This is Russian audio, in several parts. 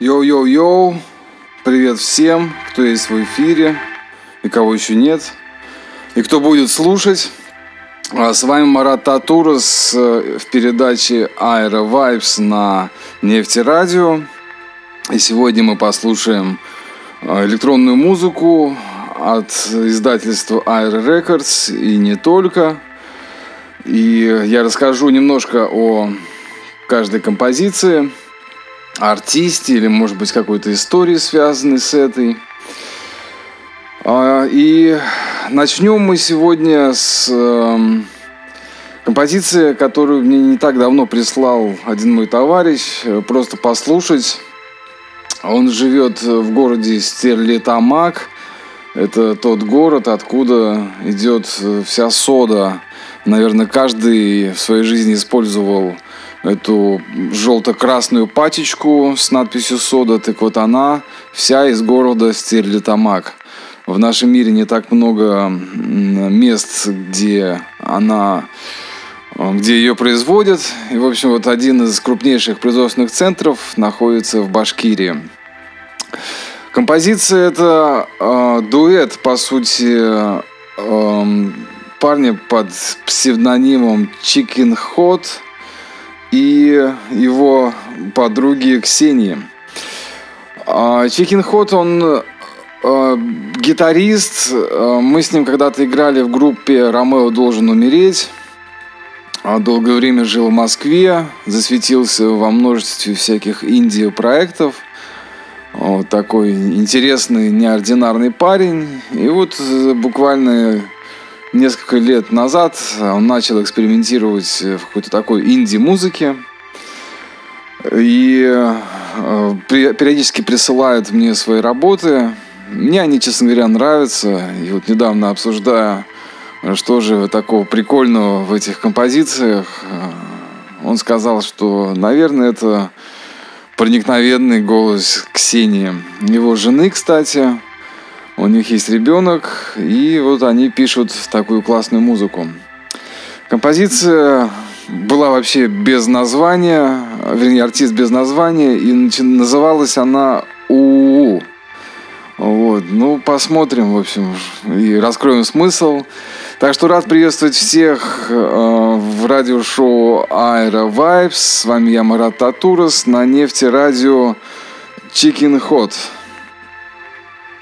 Йоу-йоу-йоу, привет всем, кто есть в эфире и кого еще нет, и кто будет слушать. А с вами Марат Татурас э, в передаче Aero Vibes на Нефтерадио. И сегодня мы послушаем э, электронную музыку от издательства Aero Records и не только. И я расскажу немножко о каждой композиции – артисте или, может быть, какой-то истории, связанной с этой. А, и начнем мы сегодня с эм, композиции, которую мне не так давно прислал один мой товарищ, э, просто послушать. Он живет в городе Стерлитамак. Это тот город, откуда идет э, вся сода. Наверное, каждый в своей жизни использовал эту желто-красную пачечку с надписью «Сода», так вот она вся из города Стерлитамак. В нашем мире не так много мест, где она где ее производят. И, в общем, вот один из крупнейших производственных центров находится в Башкирии. Композиция это э, дуэт, по сути, э, парня под псевдонимом Chicken Hot – и его подруги Ксении. Чикин Хот, он э, гитарист. Э, мы с ним когда-то играли в группе «Ромео должен умереть». А долгое время жил в Москве, засветился во множестве всяких инди-проектов. Вот такой интересный, неординарный парень. И вот э, буквально несколько лет назад он начал экспериментировать в какой-то такой инди-музыке. И э, периодически присылает мне свои работы. Мне они, честно говоря, нравятся. И вот недавно обсуждая, что же такого прикольного в этих композициях, э, он сказал, что, наверное, это проникновенный голос Ксении. Его жены, кстати, у них есть ребенок, и вот они пишут такую классную музыку. Композиция была вообще без названия, вернее, артист без названия, и называлась она УУ. Вот, ну, посмотрим, в общем, и раскроем смысл. Так что рад приветствовать всех э, в радиошоу Aero Vibes. С вами я, Марат Татурас, на нефти радио Chicken Hot.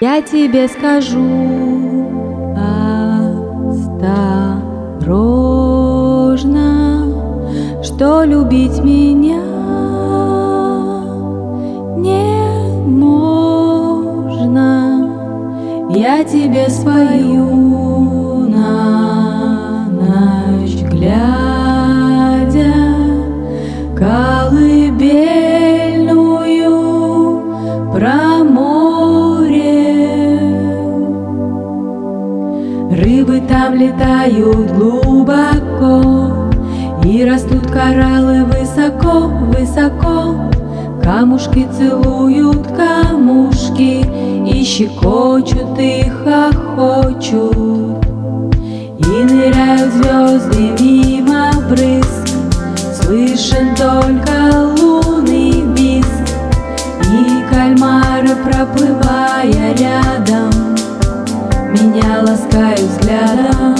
Я тебе скажу осторожно, что любить меня не можно. Я тебе свою на там летают глубоко, И растут кораллы высоко, высоко. Камушки целуют камушки, И щекочут и хохочут. И ныряют звезды мимо брызг, Слышен только лунный визг, И кальмары, проплывая рядом, меня ласкают взглядом.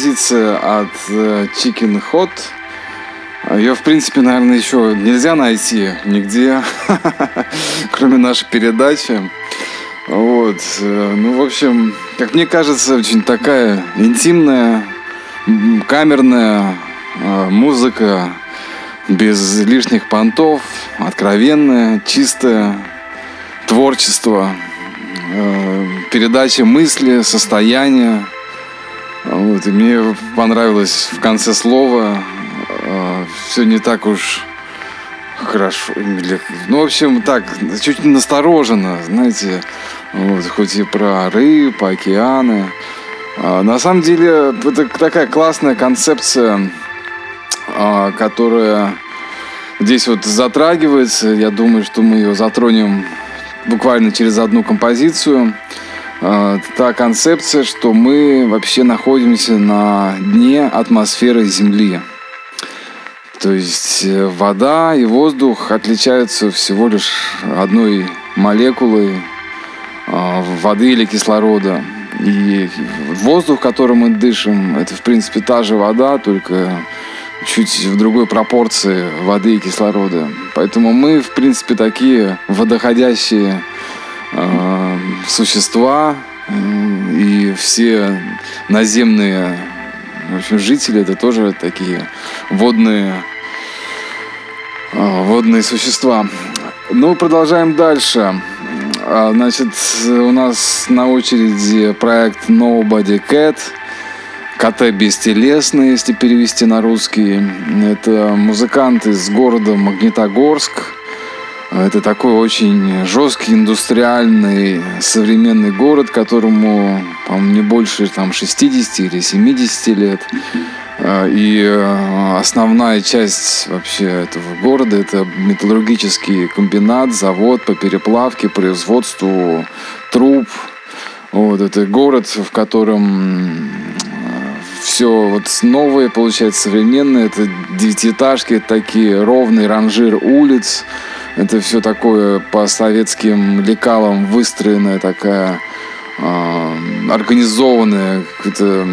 Композиция от э, Chicken Hot. Ее, в принципе, наверное, еще нельзя найти нигде, кроме нашей передачи. Вот. Э, ну, в общем, как мне кажется, очень такая интимная, камерная э, музыка, без лишних понтов, откровенная, чистая, творчество, передача мысли, состояния. Вот, и мне понравилось в конце слова все не так уж хорошо. Ну, в общем, так, чуть настороженно, знаете, вот, хоть и про рыб, океаны. А, на самом деле, это такая классная концепция, а, которая здесь вот затрагивается. Я думаю, что мы ее затронем буквально через одну композицию. А, та концепция, что мы вообще находимся на дне атмосферы Земли. То есть э, вода и воздух отличаются всего лишь одной молекулой а, воды или кислорода. И воздух, которым мы дышим, это в принципе та же вода, только чуть в другой пропорции воды и кислорода. Поэтому мы, в принципе, такие водоходящие э, существа, и все наземные в общем, жители это тоже такие водные, а, водные существа. Ну, продолжаем дальше. А, значит, у нас на очереди проект Nobody Cat. КТ бестелесный, если перевести на русский. Это музыкант из города Магнитогорск. Это такой очень жесткий, индустриальный, современный город, которому, по-моему, не больше там, 60 или 70 лет. А, и э, основная часть вообще этого города – это металлургический комбинат, завод по переплавке, производству труб. Вот, это город, в котором все вот новое, получается, современное. Это девятиэтажки, такие ровный ранжир улиц – это все такое по советским лекалам выстроенная такая э, организованная какой-то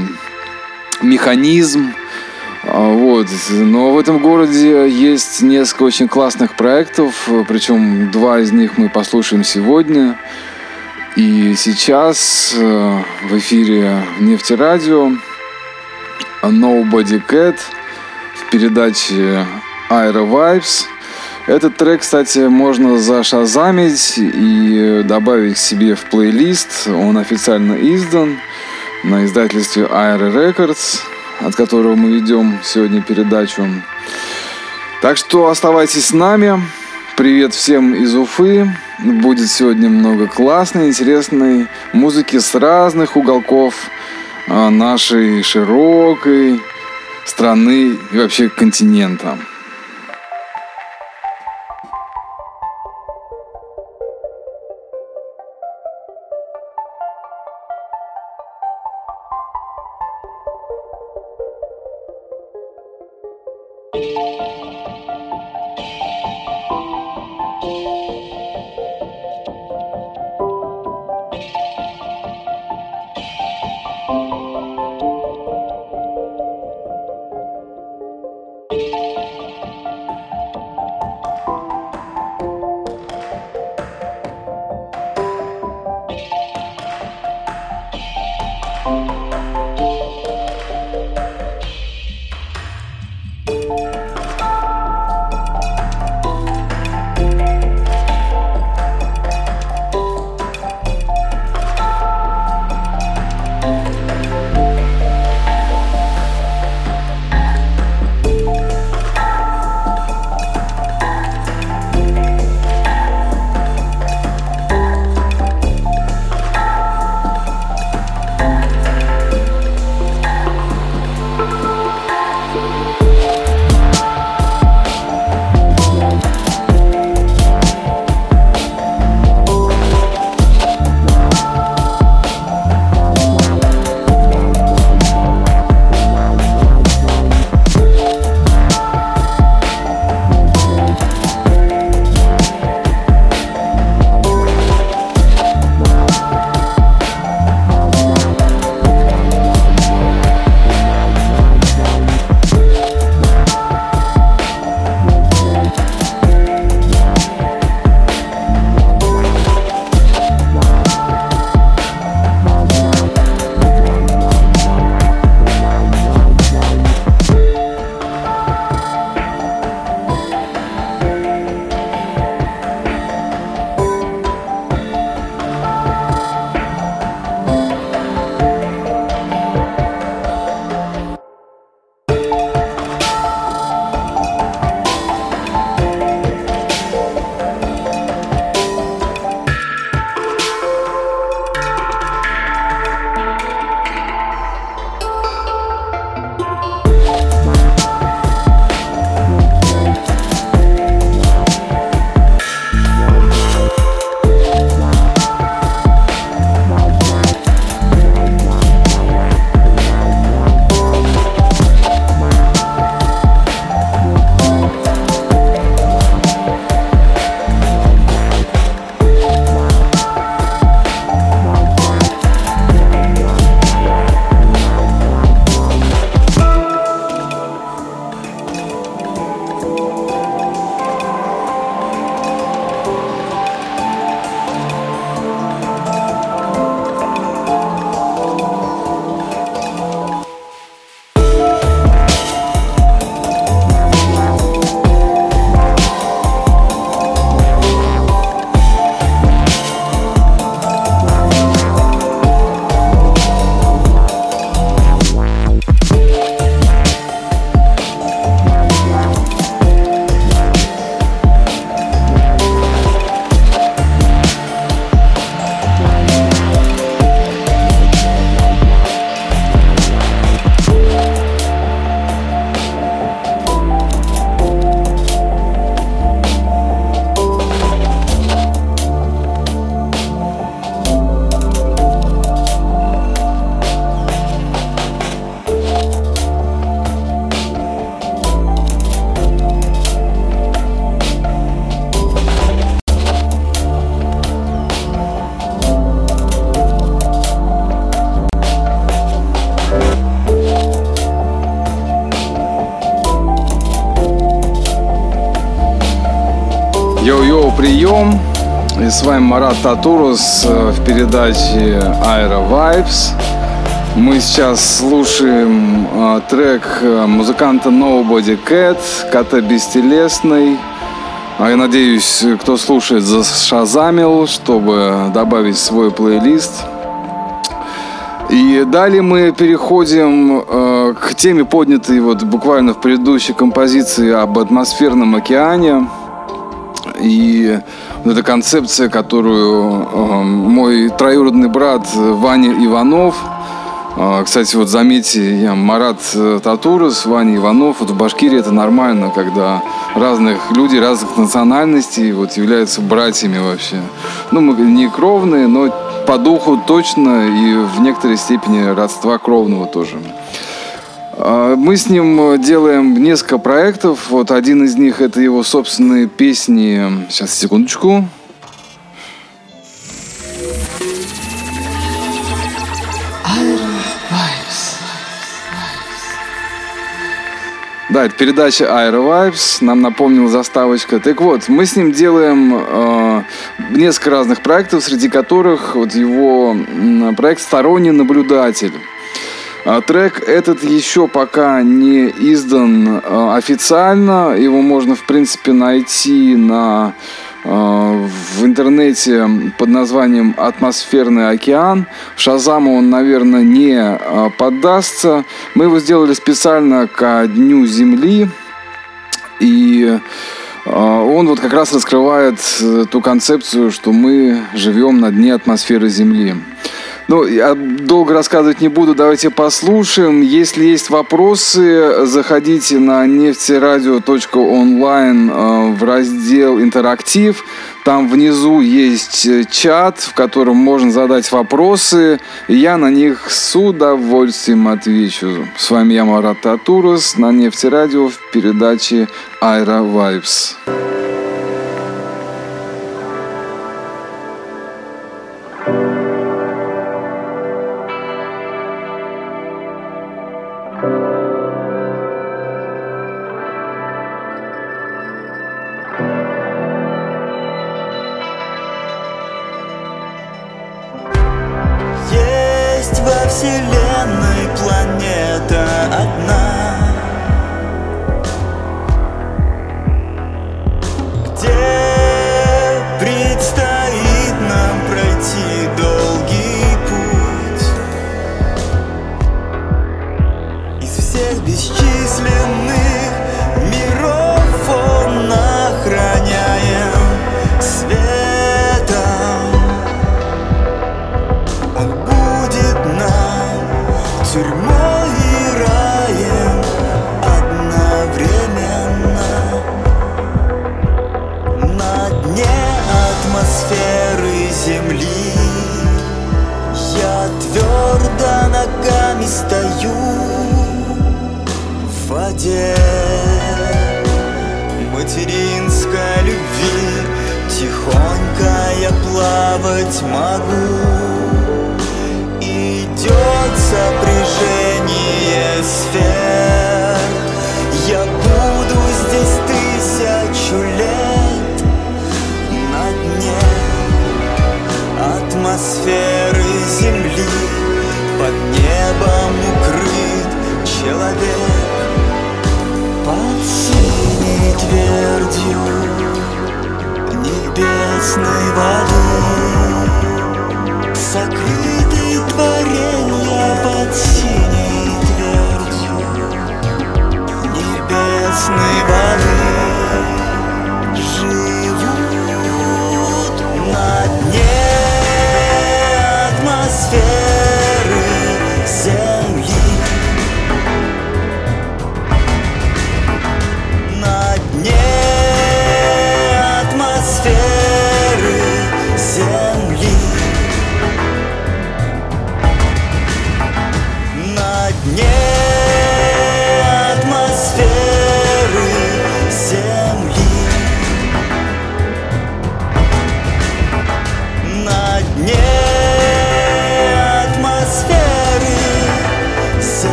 механизм. А, вот. Но в этом городе есть несколько очень классных проектов, причем два из них мы послушаем сегодня. И сейчас э, в эфире Нефтерадио Nobody Cat в передаче Aero Vibes – этот трек, кстати, можно зашазамить и добавить себе в плейлист. Он официально издан на издательстве Air Records, от которого мы ведем сегодня передачу. Так что оставайтесь с нами. Привет всем из Уфы. Будет сегодня много классной, интересной музыки с разных уголков а, нашей широкой страны и вообще континента. Марат Татурус э, в передаче Aero Vibes. Мы сейчас слушаем э, трек э, музыканта Nobody Cat, Кота Бестелесный. А я надеюсь, кто слушает, зашазамил, чтобы добавить свой плейлист. И далее мы переходим к теме, поднятой вот буквально в предыдущей композиции об атмосферном океане. И это концепция, которую э, мой троюродный брат Ваня Иванов, э, кстати, вот заметьте, я Марат э, Татурас, Ваня Иванов, вот в Башкирии это нормально, когда разных людей, разных национальностей вот являются братьями вообще. Ну, мы не кровные, но по духу точно и в некоторой степени родства кровного тоже. А, мы с ним делаем несколько проектов. Вот один из них это его собственные песни. Сейчас, секундочку. Да, это передача Aero Vibes, нам напомнила заставочка. Так вот, мы с ним делаем э, несколько разных проектов, среди которых вот его проект «Сторонний наблюдатель». А трек этот еще пока не издан э, официально. Его можно, в принципе, найти на, э, в интернете под названием «Атмосферный океан». Шазаму он, наверное, не э, поддастся. Мы его сделали специально ко Дню Земли. И он вот как раз раскрывает ту концепцию, что мы живем на дне атмосферы Земли. Ну, я долго рассказывать не буду, давайте послушаем. Если есть вопросы, заходите на нефтерадио.онлайн э, в раздел «Интерактив». Там внизу есть э, чат, в котором можно задать вопросы, я на них с удовольствием отвечу. С вами я, Марат Татурас, на Нефтерадио в передаче «Айра Vibes».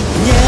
дне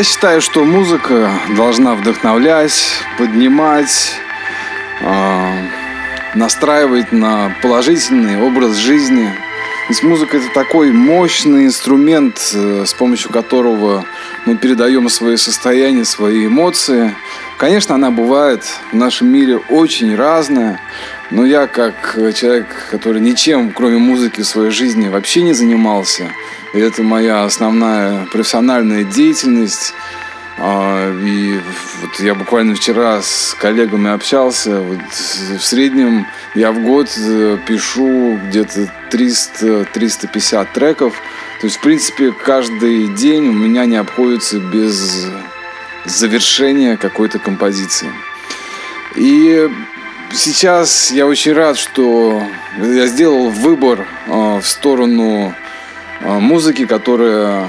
Я считаю, что музыка должна вдохновлять, поднимать, э, настраивать на положительный образ жизни. Ведь музыка это такой мощный инструмент, э, с помощью которого мы передаем свои состояния, свои эмоции. Конечно, она бывает в нашем мире очень разная, но я как человек, который ничем, кроме музыки в своей жизни вообще не занимался, это моя основная профессиональная деятельность. А, и вот я буквально вчера с коллегами общался. Вот в среднем я в год э, пишу где-то 300-350 треков. То есть, в принципе, каждый день у меня не обходится без завершения какой-то композиции. И сейчас я очень рад, что я сделал выбор а, в сторону музыки, которая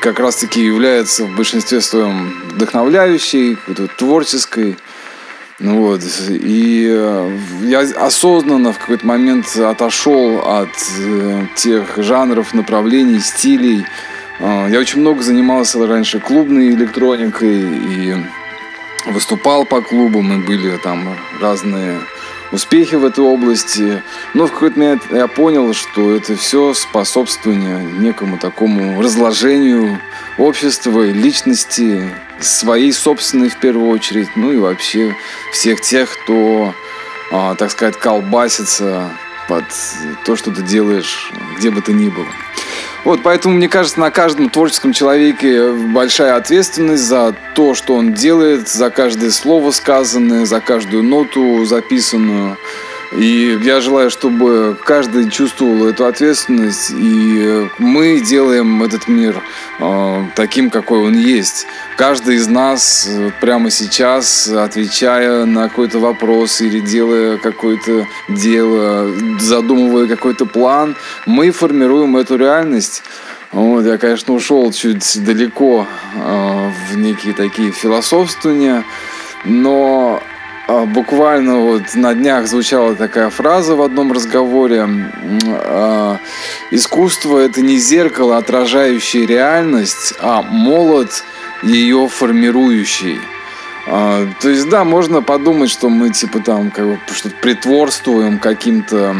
как раз-таки является в большинстве своем вдохновляющей, творческой. Ну вот. И э, я осознанно в какой-то момент отошел от э, тех жанров, направлений, стилей. А, я очень много занимался раньше клубной электроникой и выступал по клубам, и были там разные успехи в этой области. Но в какой-то момент я понял, что это все способствование некому такому разложению общества и личности, своей собственной в первую очередь, ну и вообще всех тех, кто, а, так сказать, колбасится под то, что ты делаешь, где бы то ни было. Вот, поэтому, мне кажется, на каждом творческом человеке большая ответственность за то, что он делает, за каждое слово сказанное, за каждую ноту записанную. И я желаю, чтобы каждый чувствовал эту ответственность, и мы делаем этот мир э, таким, какой он есть. Каждый из нас э, прямо сейчас, отвечая на какой-то вопрос или делая какое-то дело, задумывая какой-то план, мы формируем эту реальность. Вот, я, конечно, ушел чуть далеко э, в некие такие философствования, но буквально вот на днях звучала такая фраза в одном разговоре. А, Искусство – это не зеркало, отражающее реальность, а молот, ее формирующей. А, то есть, да, можно подумать, что мы типа там как бы что-то притворствуем каким-то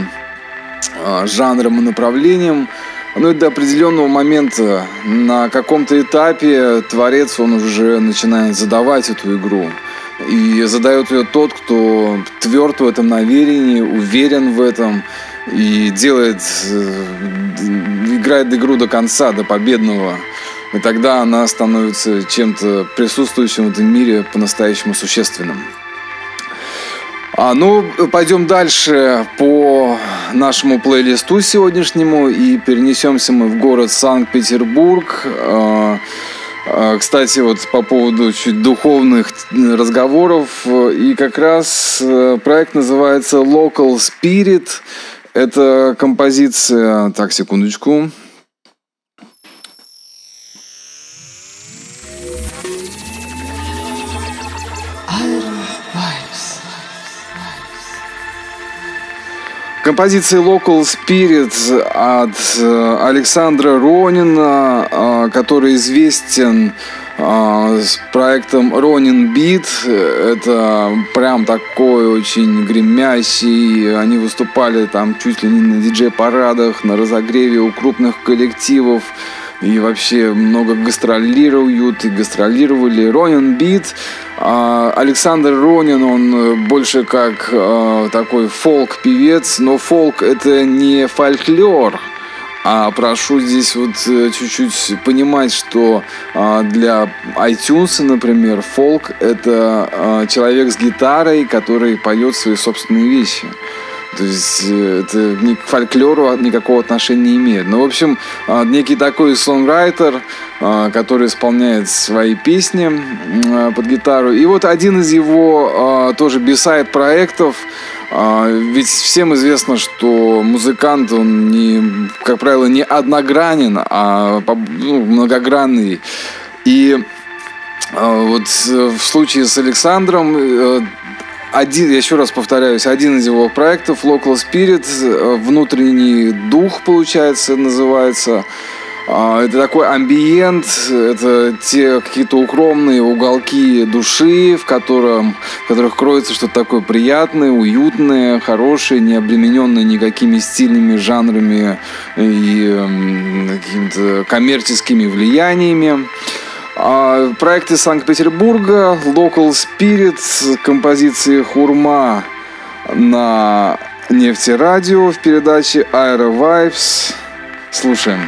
а, жанром и направлением, но до определенного момента на каком-то этапе творец, он уже начинает задавать эту игру. И задает ее тот, кто тверд в этом намерении, уверен в этом и делает, э, играет игру до конца, до победного. И тогда она становится чем-то присутствующим в этом мире по-настоящему существенным. А, ну, пойдем дальше по нашему плейлисту сегодняшнему и перенесемся мы в город Санкт-Петербург. А, кстати, вот по поводу чуть духовных разговоров, и как раз э, проект называется Local Spirit. Это композиция, так, секундочку, Композиция Local Spirit от э, Александра Ронина, э, который известен э, с проектом Ронин Бит. Это прям такой очень гремящий. Они выступали там чуть ли не на диджей-парадах, на разогреве у крупных коллективов и вообще много гастролируют и гастролировали. Ронин Бит, а, Александр Ронин, он э, больше как а, такой фолк-певец, но фолк это не фольклор, а прошу здесь вот э, чуть-чуть понимать, что а, для iTunes, например, фолк это человек с гитарой, который поет свои собственные вещи. То есть э, это ни к фольклору никакого отношения не имеет. Ну, в общем, а, некий такой сонграйтер, а, который исполняет свои песни а, под гитару. И вот один из его тоже бисайд проектов, ведь всем известно, что музыкант, он не, как правило, не одногранен, а ну, многогранный. И вот в случае с Александром э, один, я еще раз повторяюсь, один из его проектов Local Spirit, э, внутренний дух, получается, называется. А, это такой амбиент, это те какие-то укромные уголки души, в, котором, в которых кроется что-то такое приятное, уютное, хорошее, не обремененное никакими стильными жанрами и какими-то коммерческими влияниями. А, проект из Санкт-Петербурга, Local Spirit, композиции Хурма на нефтерадио в передаче Aero Vibes. Слушаем.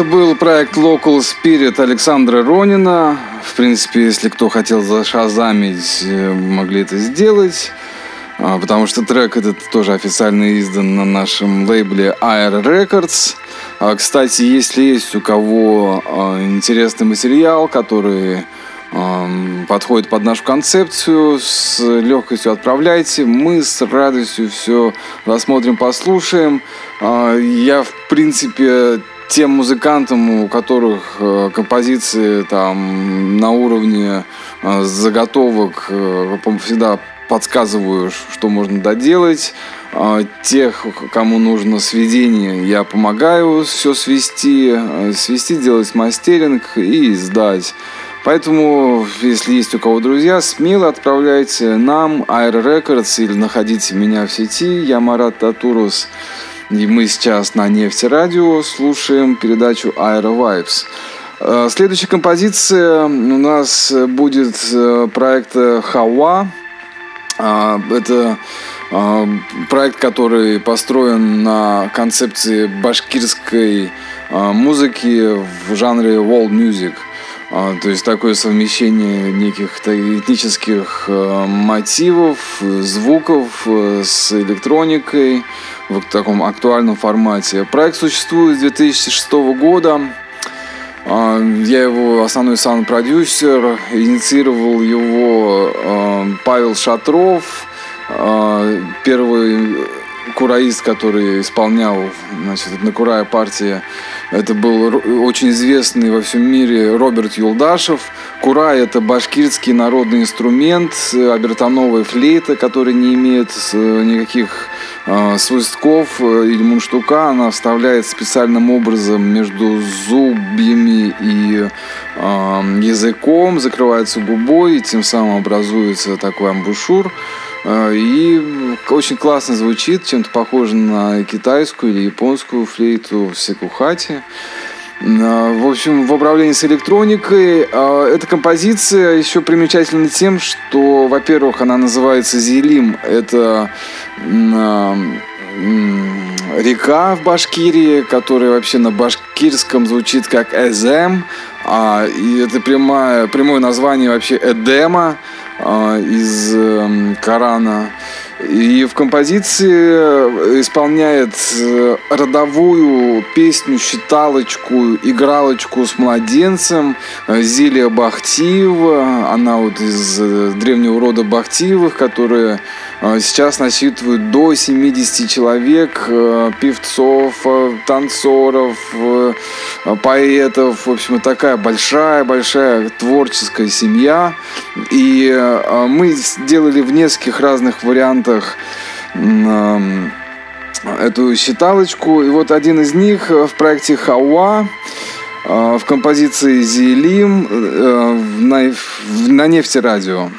Это был проект Local Spirit Александра Ронина. В принципе, если кто хотел зашазамить, э, могли это сделать. А, потому что трек этот тоже официально издан на нашем лейбле Air Records. А, кстати, если есть у кого а, интересный материал, который подходит под нашу концепцию, с легкостью отправляйте. Мы с радостью все рассмотрим, послушаем. Я, в принципе, тем музыкантам, у которых э, композиции там на уровне э, заготовок э, всегда подсказываю, что можно доделать. Тех, кому нужно сведение, я помогаю все свести, свести, сделать мастеринг и сдать. Поэтому, если есть у кого друзья, смело отправляйте нам Air Records или находите меня в сети. Я Марат Татурус. И мы сейчас на Нефти Радио слушаем передачу Aero Vibes. Э, следующая композиция у нас будет э, проект Хауа. А, это проект, который построен на концепции башкирской музыки в жанре world music. То есть такое совмещение неких этнических мотивов, звуков с электроникой, в таком актуальном формате. Проект существует с 2006 года. А, я его основной саунд-продюсер, инициировал его а, Павел Шатров, а, первый кураист, который исполнял значит, на Курая партии. Это был очень известный во всем мире Роберт Юлдашев. Курай – это башкирский народный инструмент, обертоновая флейта, который не имеет никаких э, свистков э, или мунштука. Она вставляет специальным образом между зубьями и языком, закрывается губой, и тем самым образуется такой амбушюр. А, и очень классно звучит, чем-то похоже на китайскую или японскую флейту в секухате. А, в общем, в управлении с электроникой а, эта композиция еще примечательна тем, что, во-первых, она называется Зелим. Это река в Башкирии, которая вообще на башкирском звучит как Эзем. И это прямое, прямое название вообще Эдема. А, из эм, Корана. И в композиции исполняет э, родовую песню, считалочку, игралочку с младенцем Зилия Бахтиева. Она вот из э, древнего рода Бахтиевых, которые сейчас насчитывают до 70 человек, э, певцов, э, танцоров, э, поэтов. В общем, такая большая-большая творческая семья. И мы сделали в нескольких разных вариантах эту считалочку. И вот один из них в проекте Хауа в композиции Зиелим на, на нефти радио.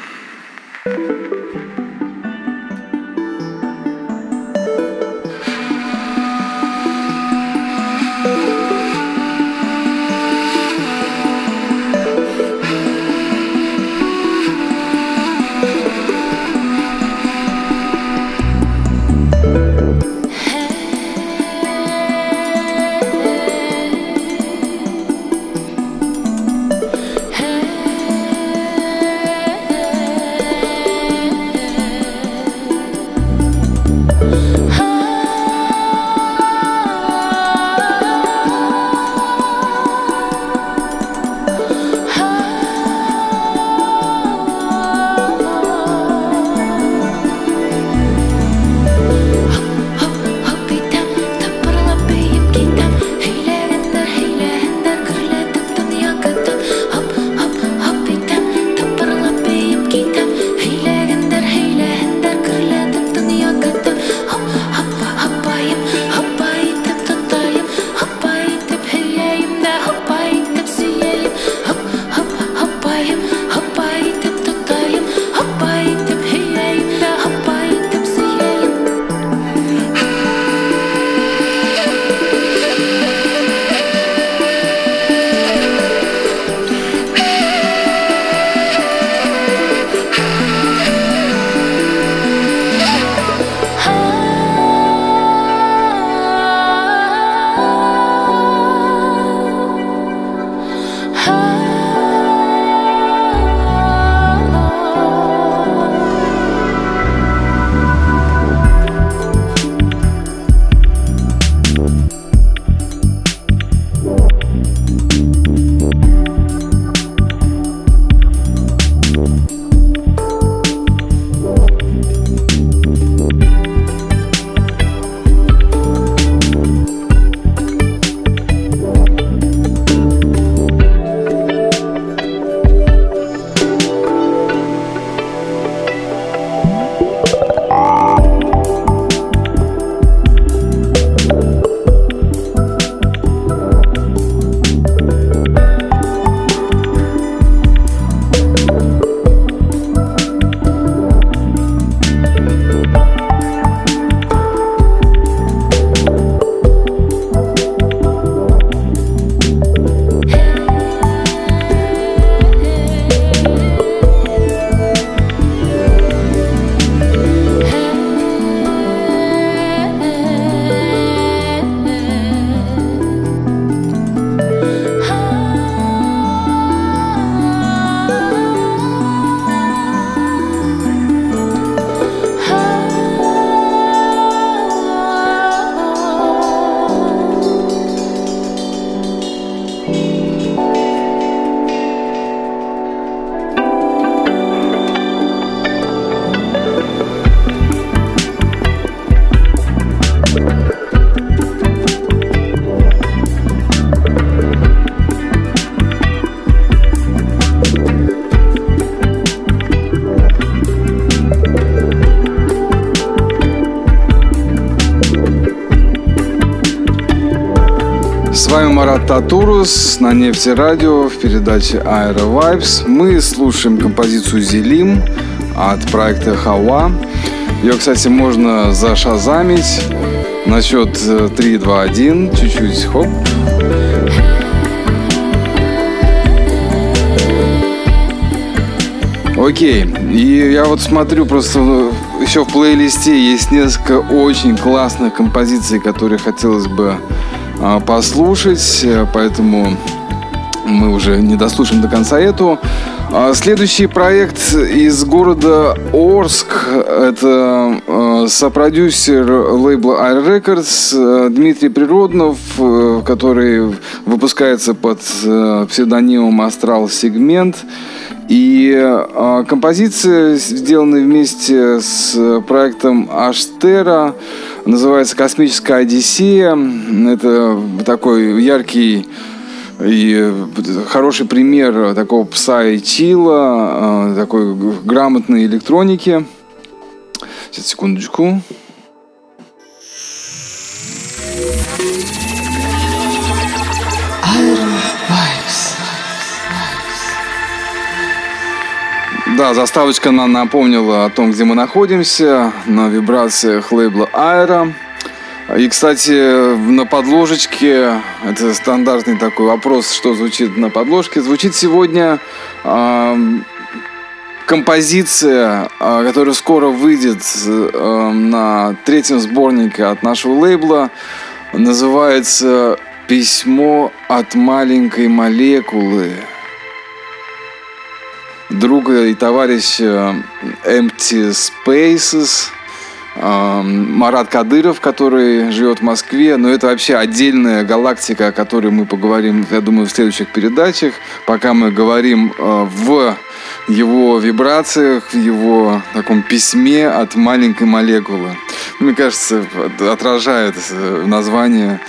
Татурус на Нефти Радио в передаче Aero Vibes. Мы слушаем композицию Зелим от проекта Хава. Ее, кстати, можно зашазамить на счет 3, 2, 1. Чуть-чуть хоп. Окей. И я вот смотрю просто еще в плейлисте есть несколько очень классных композиций, которые хотелось бы послушать, поэтому мы уже не дослушаем до конца эту. А, следующий проект из города Орск. Это а, сопродюсер лейбла Air Records Дмитрий Природнов, который выпускается под псевдонимом Астрал Сегмент. И э, композиция, сделанная вместе с проектом Аштера, называется «Космическая Одиссея». Это такой яркий и хороший пример такого пса и чила, такой грамотной электроники. Сейчас, секундочку. Да, заставочка нам напомнила о том, где мы находимся, на вибрациях лейбла Aero. И, кстати, на подложечке, это стандартный такой вопрос, что звучит на подложке, звучит сегодня э, композиция, э, которая скоро выйдет э, на третьем сборнике от нашего лейбла, называется «Письмо от маленькой молекулы» друга и товарища Empty Spaces, Марат Кадыров, который живет в Москве, но это вообще отдельная галактика, о которой мы поговорим, я думаю, в следующих передачах. Пока мы говорим э, в его вибрациях, в его таком письме от маленькой молекулы. Мне кажется, отражает э, название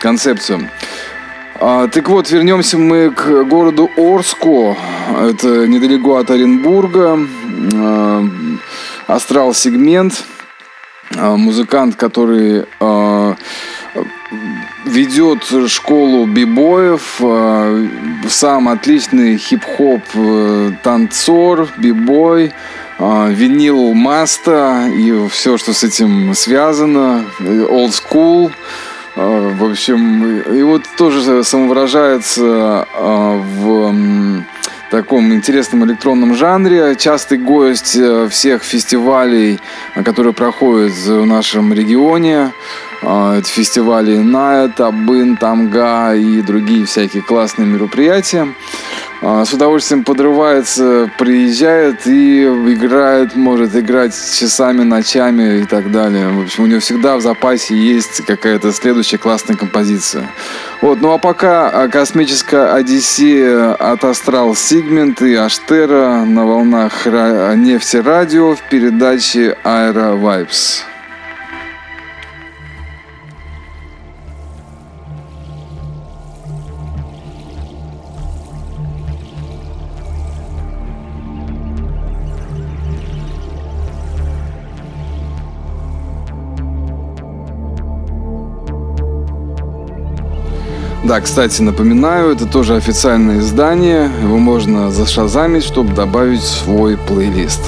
концепцию. А, так вот, вернемся мы к городу Орску. Это недалеко от Оренбурга. А, Астрал Сегмент. А, музыкант, который а, ведет школу бибоев, сам отличный хип-хоп э, танцор, бибой, винил маста и все, что с этим связано, old school. А, в общем, и вот тоже самовыражается а, в таком интересном электронном жанре. Частый гость э, всех фестивалей, которые проходят в нашем регионе. А, это фестивали Ная, Табын, Тамга и другие всякие классные мероприятия. А, с удовольствием подрывается, приезжает и играет, может играть часами, ночами и так далее. В общем, у него всегда в запасе есть какая-то следующая классная композиция. Вот, ну а пока а, космическая Одиссея от Астрал Сигмент и Аштера на волнах нефти радио в передаче Aero Vibes. Да, кстати, напоминаю, это тоже официальное издание. Его можно зашазамить, чтобы добавить свой плейлист.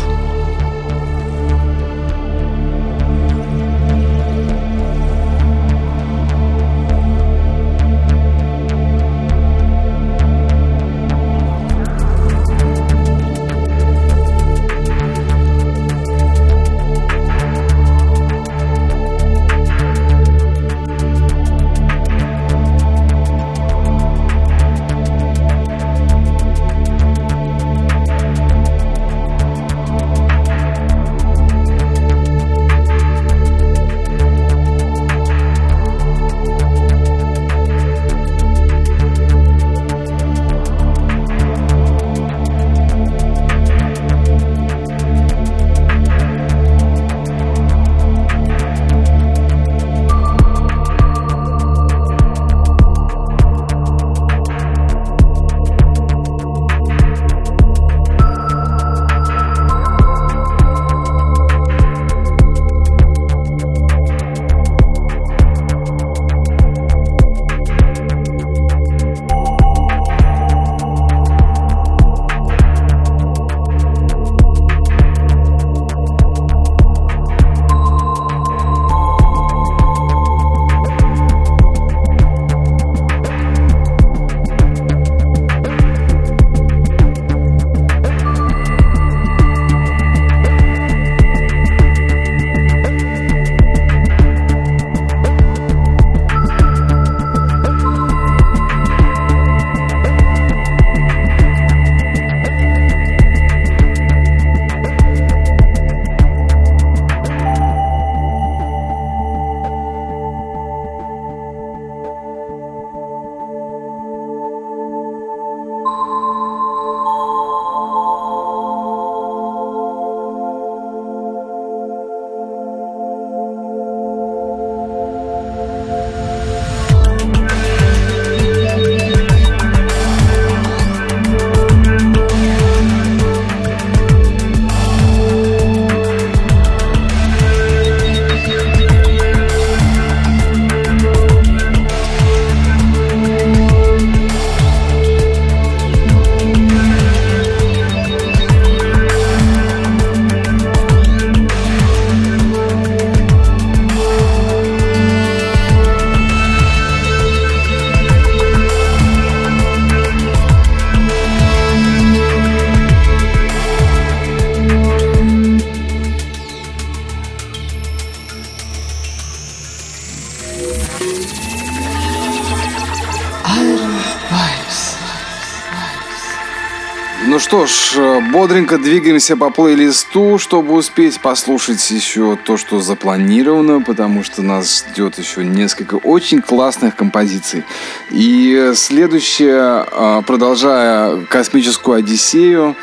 Ж, бодренько двигаемся по плейлисту, чтобы успеть послушать еще то, что запланировано, потому что нас ждет еще несколько очень классных композиций. И следующее, а, продолжая космическую Одиссею,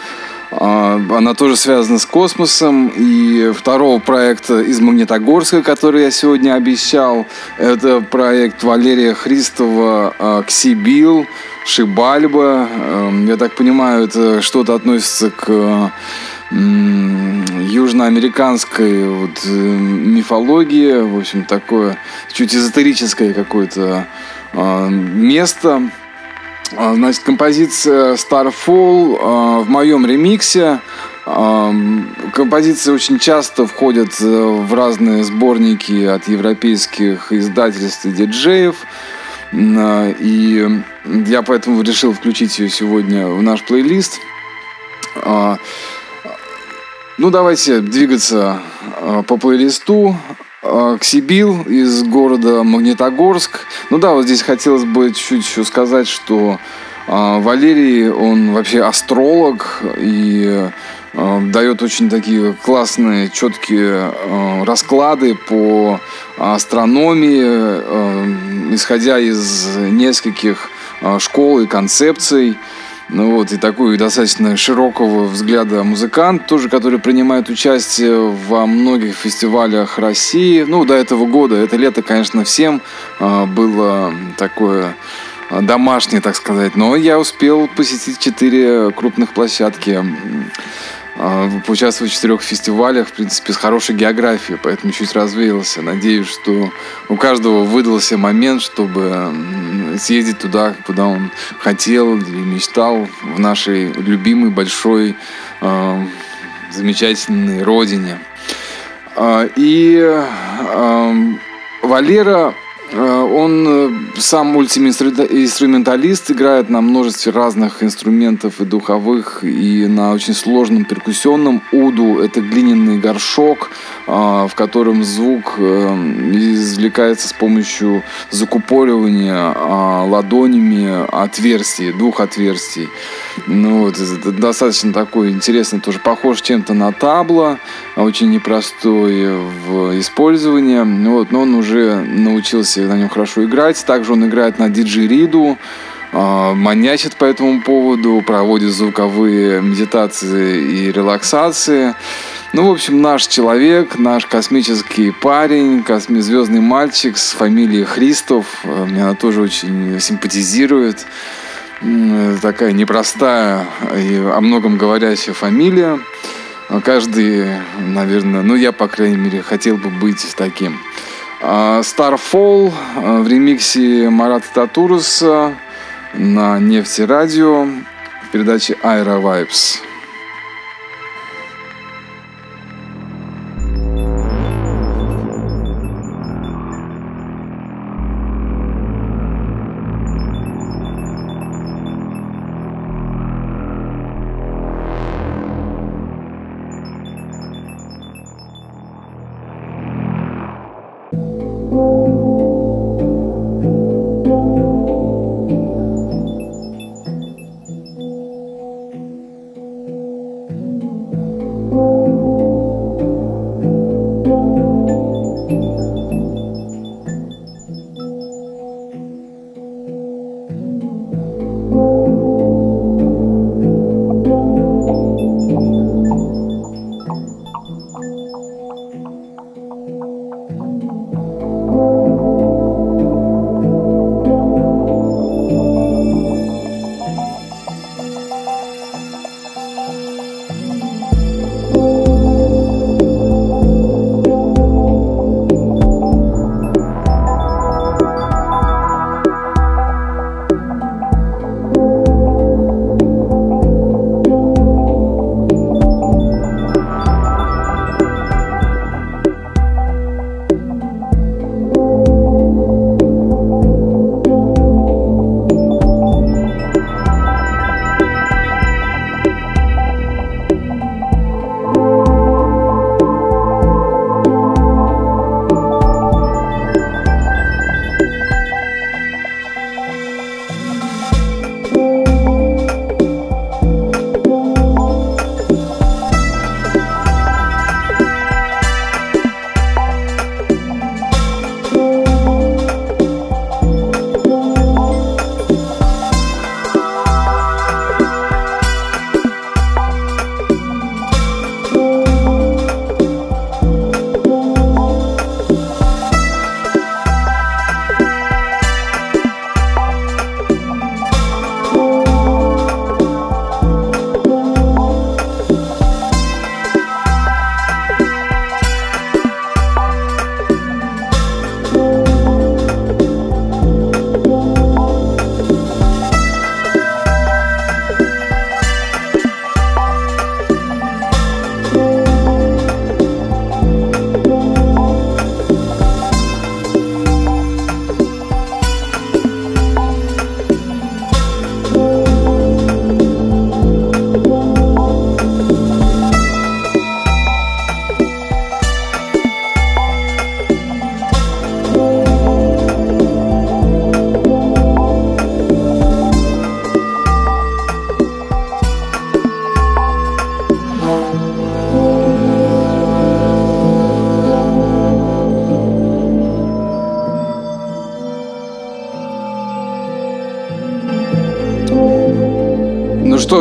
она тоже связана с космосом. И второго проекта из Магнитогорска, который я сегодня обещал, это проект Валерия Христова «Ксибил», Шибальба. Эм, я так понимаю, это что-то относится к южноамериканской вот, э, мифологии, в общем, такое чуть эзотерическое какое-то э, место. А, значит, композиция Starfall э, в моем ремиксе. Композиции очень часто входят в разные сборники от европейских издательств и диджеев. И я поэтому решил включить ее сегодня в наш плейлист. А, ну, давайте двигаться а, по плейлисту. А, Ксибил из города Магнитогорск. Ну да, вот здесь хотелось бы чуть-чуть еще сказать, что Валерий, он вообще астролог и дает очень такие классные, четкие расклады по астрономии, исходя из нескольких школ и концепций. Ну вот, и такой достаточно широкого взгляда музыкант, тоже, который принимает участие во многих фестивалях России. Ну, до этого года, это лето, конечно, всем было такое домашнее, так сказать. Но я успел посетить четыре крупных площадки поучаствовать в четырех фестивалях, в принципе, с хорошей географией, поэтому чуть развеялся. Надеюсь, что у каждого выдался момент, чтобы съездить туда, куда он хотел или мечтал, в нашей любимой, большой, а, замечательной родине. А, и Валера он э, сам мультиинструменталист, играет на множестве разных инструментов и духовых, и на очень сложном перкуссионном уду. Это глиняный горшок, э, в котором звук извлекается с помощью закупоривания ладонями отверстий, двух отверстий. Ну, вот, это достаточно такой интересный, тоже похож чем-то на табло, очень непростой в использовании. Вот, но он уже научился на нем хорошо играть. Также он играет на диджериду, манячит по этому поводу, проводит звуковые медитации и релаксации. Ну, в общем, наш человек, наш космический парень, косми звездный мальчик с фамилией Христов. Мне она тоже очень симпатизирует такая непростая и о многом говорящая фамилия. Каждый, наверное, ну я, по крайней мере, хотел бы быть таким. А, Starfall а, в ремиксе Марата Татуруса на Нефти Радио в передаче Aero Vibes.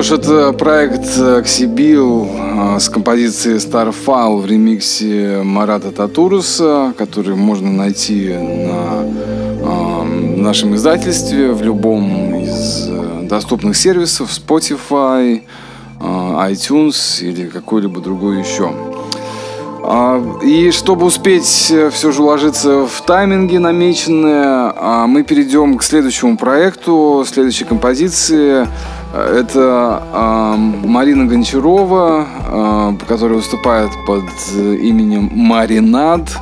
Ж, это проект Ксибил с композицией Starfall в ремиксе Марата Татуруса, который можно найти на нашем издательстве в любом из доступных сервисов Spotify, iTunes или какой-либо другой еще. А, и чтобы успеть э, все же уложиться в тайминги намеченные, а, мы перейдем к следующему проекту, следующей композиции. Это Марина Гончарова, которая выступает под именем Маринад.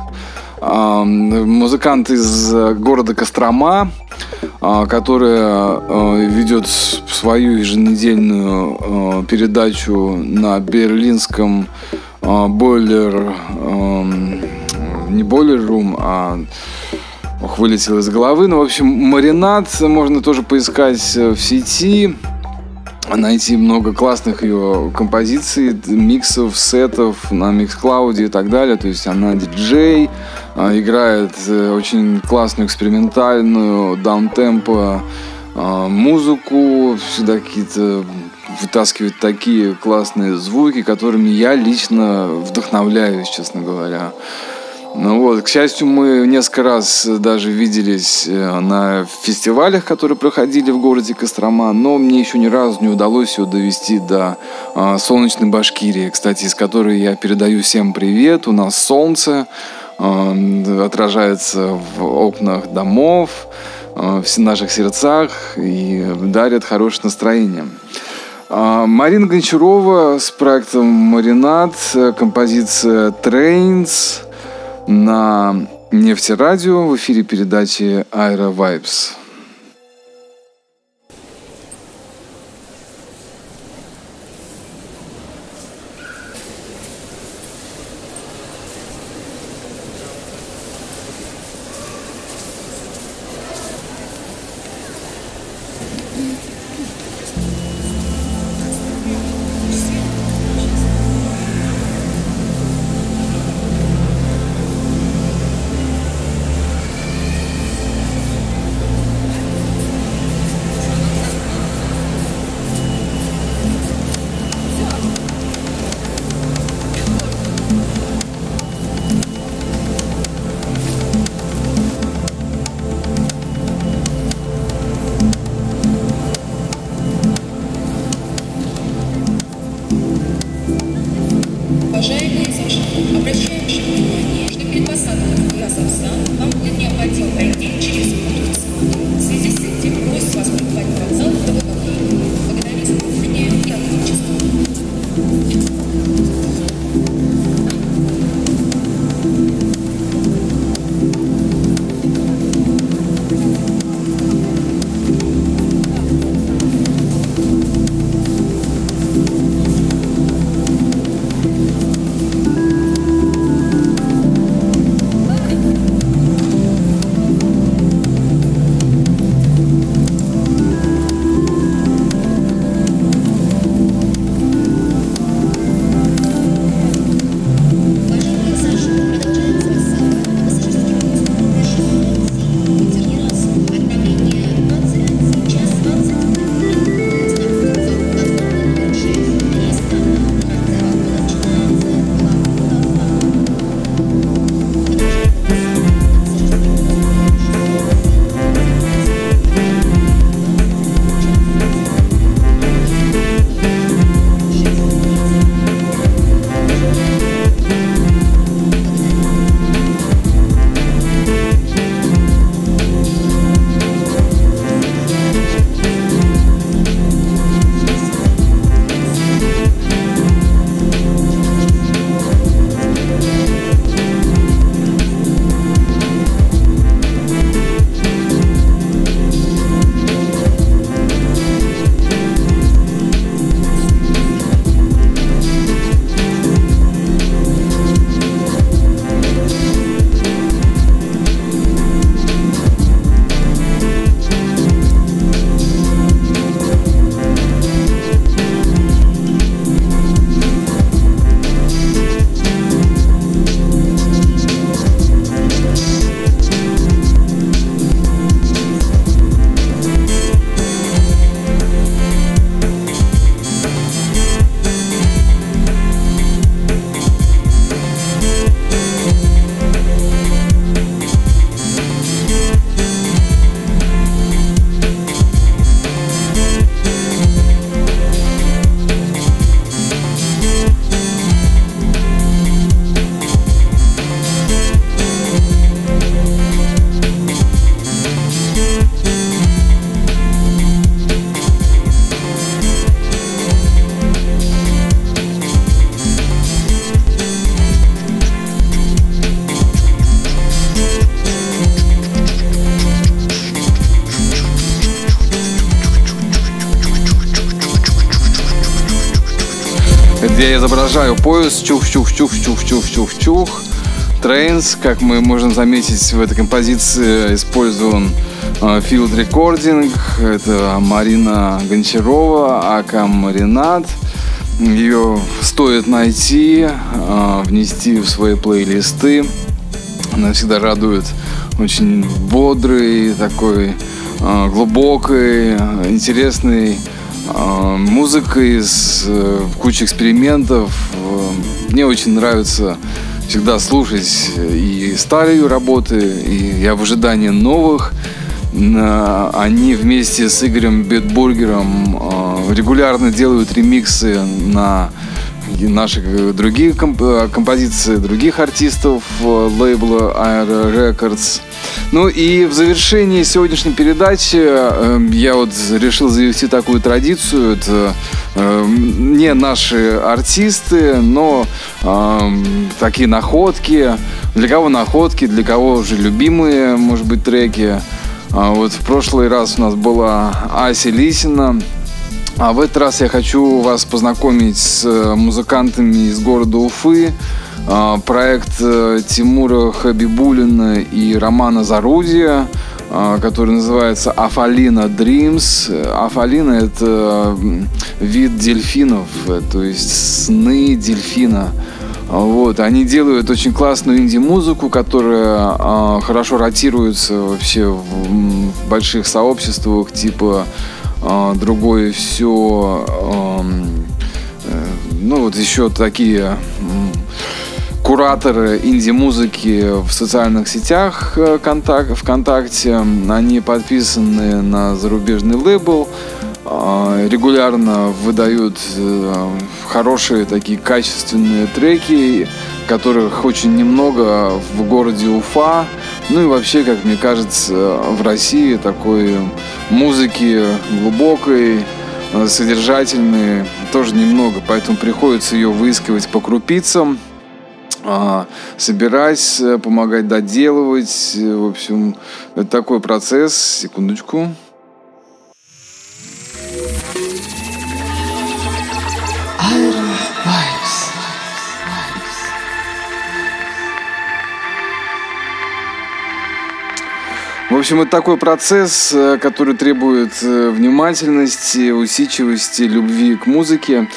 Музыкант из города Кострома, которая ведет свою еженедельную передачу на берлинском бойлер, не бойлер рум, а ох, вылетел из головы. Ну, в общем, маринад можно тоже поискать в сети, найти много классных ее композиций, миксов, сетов на микс-клауде и так далее. То есть она диджей, а, играет э, очень классную экспериментальную даунтемпо а, музыку, всегда какие-то вытаскивает такие классные звуки, которыми я лично вдохновляюсь, честно говоря. Ну вот, к счастью, мы несколько раз даже виделись э, на фестивалях, которые проходили в городе Кострома, но мне еще ни разу не удалось ее довести до э, солнечной Башкирии, кстати, из которой я передаю всем привет. У нас солнце э, отражается в окнах домов, э, в наших сердцах и дарит хорошее настроение. Марина Гончарова с проектом «Маринад», композиция «Trains» на нефтерадио в эфире передачи «Аэро Vibes». Чух-чух-чух-чух-чух-чух-чух. Trains, как мы можем заметить в этой композиции, использован Field Recording. Это Марина Гончарова, aka М Ренат. Ее стоит найти, внести в свои плейлисты. Она всегда радует очень бодрый, такой глубокой, интересной музыкой с э, кучей экспериментов. Мне очень нравится всегда слушать и старые работы, и я в ожидании новых. Они вместе с Игорем Бетбургером регулярно делают ремиксы на наши другие композиции других артистов э, лейбла Air Records. Ну и в завершении сегодняшней передачи э, я вот решил завести такую традицию. Это не наши артисты, но такие находки. Для кого находки, для кого уже любимые, может быть, треки. А вот в прошлый раз у нас была Ася Лисина. А в этот раз я хочу вас познакомить с э, музыкантами из города Уфы. А, проект э, Тимура Хабибулина и Романа Зарудия, который называется Афалина Dreams. Афалина – это вид дельфинов, э, то есть сны дельфина. Вот, они делают очень классную инди-музыку, которая э, хорошо ротируется вообще в, больших сообществах, типа а, другое все, э, ну вот еще такие кураторы инди-музыки в социальных сетях э, контакт, ВКонтакте. Они подписаны на зарубежный лейбл, а, регулярно выдают э, хорошие такие качественные треки, которых очень немного в городе Уфа. Ну и вообще, как мне кажется, в России такой музыки глубокой, э, содержательной тоже немного, поэтому приходится ее выискивать по крупицам, собирать, э, помогать доделывать. В общем, это такой процесс. Секундочку. В общем, это такой процесс, э, который требует э, внимательности, усидчивости, любви к музыке.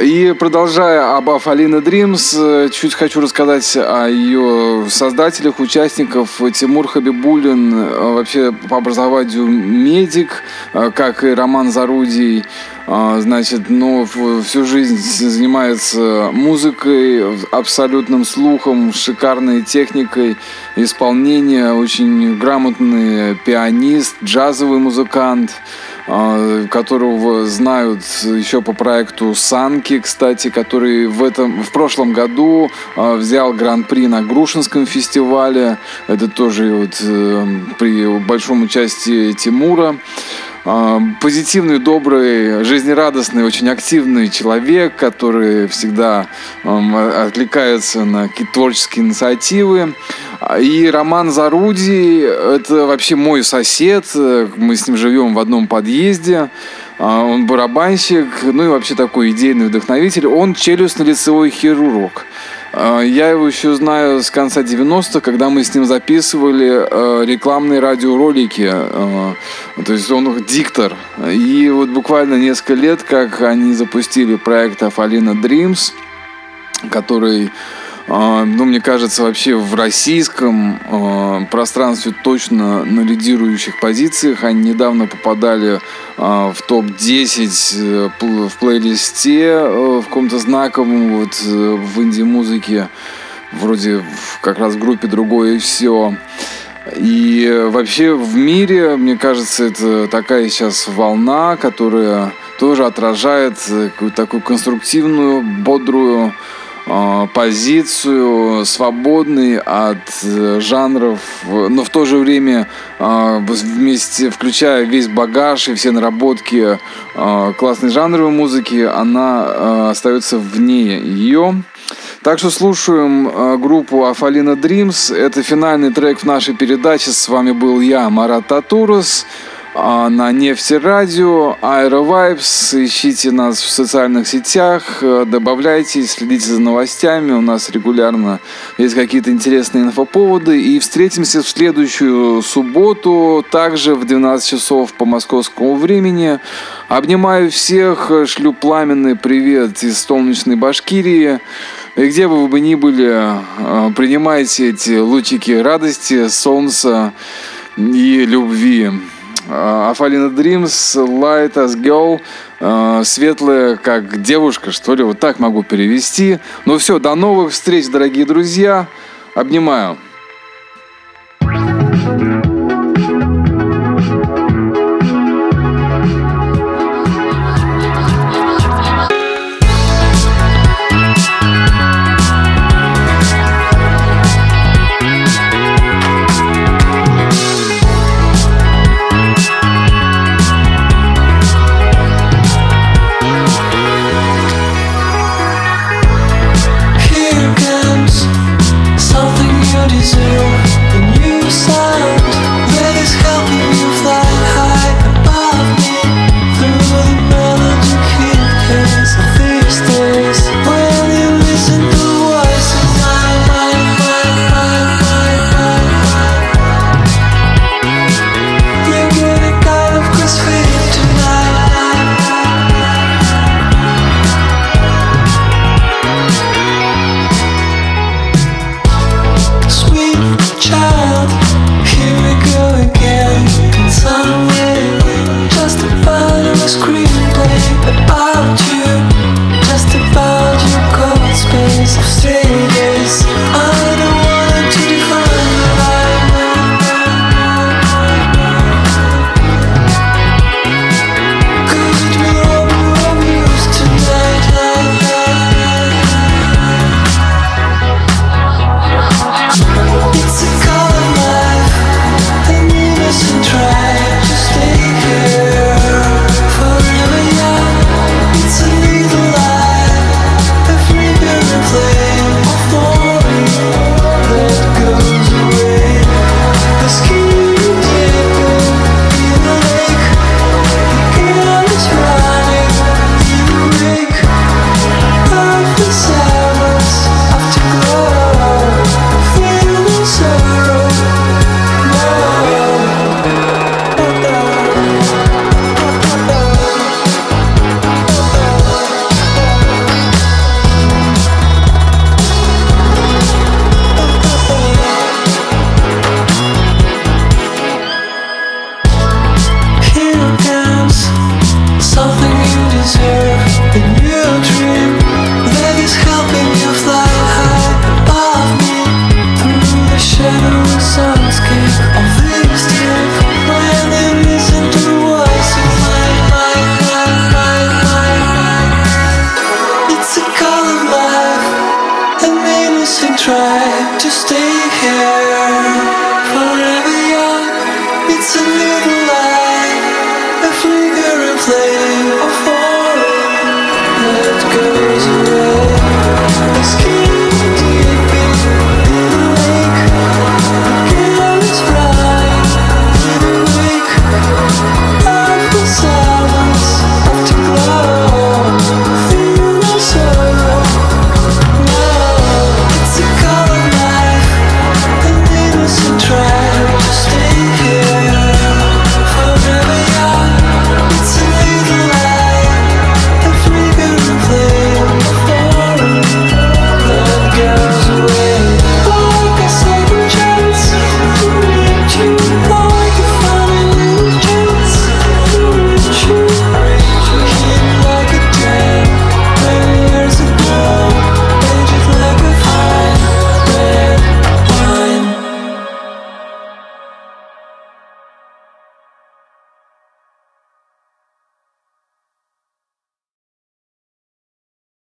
И продолжая об Афалина Дримс, э, чуть хочу рассказать о ее создателях, участников. Тимур Хабибулин, вообще по образованию медик, как и Роман Зарудий. Значит, но всю жизнь занимается музыкой, абсолютным слухом, шикарной техникой исполнения, очень грамотный пианист, джазовый музыкант, которого знают еще по проекту Санки, кстати, который в, этом, в прошлом году а, взял гран-при на Грушинском фестивале. Это тоже вот э, при большом участии Тимура. А, позитивный, добрый, жизнерадостный, очень активный человек, который всегда отвлекается на какие-то творческие инициативы. И Роман Заруди – это вообще мой сосед. Мы с ним живем в одном подъезде. А, он барабанщик, ну и вообще такой идейный вдохновитель. Он челюстно-лицевой хирург. А, я его еще знаю с конца 90-х, когда мы с ним записывали э, рекламные радиоролики. То есть он диктор. И вот буквально несколько лет, как они запустили проект Афалина Dreams, который а, ну, мне кажется, вообще в российском э, пространстве точно на лидирующих позициях. Они недавно попадали э, в топ-10 э, в плейлисте э, в каком-то знаковом вот э, в инди-музыке, вроде как раз в группе «Другое все». И вообще в мире, мне кажется, это такая сейчас волна, которая тоже отражает такую конструктивную, бодрую позицию, свободный от э, жанров, но в то же время э, вместе, включая весь багаж и все наработки классной жанровой музыки, она остается вне ее. Так что слушаем группу Афалина Dreams. Это финальный трек в нашей передаче. С вами был я, Марат Татурус. А, на Нефти Радио, Аэровайбс. Ищите нас в социальных сетях, э, добавляйтесь, следите за новостями. У нас регулярно есть какие-то интересные инфоповоды. И встретимся в следующую субботу, также в 12 часов по московскому времени. Обнимаю всех, шлю пламенный привет из солнечной Башкирии. И где бы вы ни были, э, принимайте эти лучики радости, солнца и любви. Афалина Dreams, Light as Girl, э, светлая как девушка, что ли, вот так могу перевести. Ну все, до новых встреч, дорогие друзья. Обнимаю.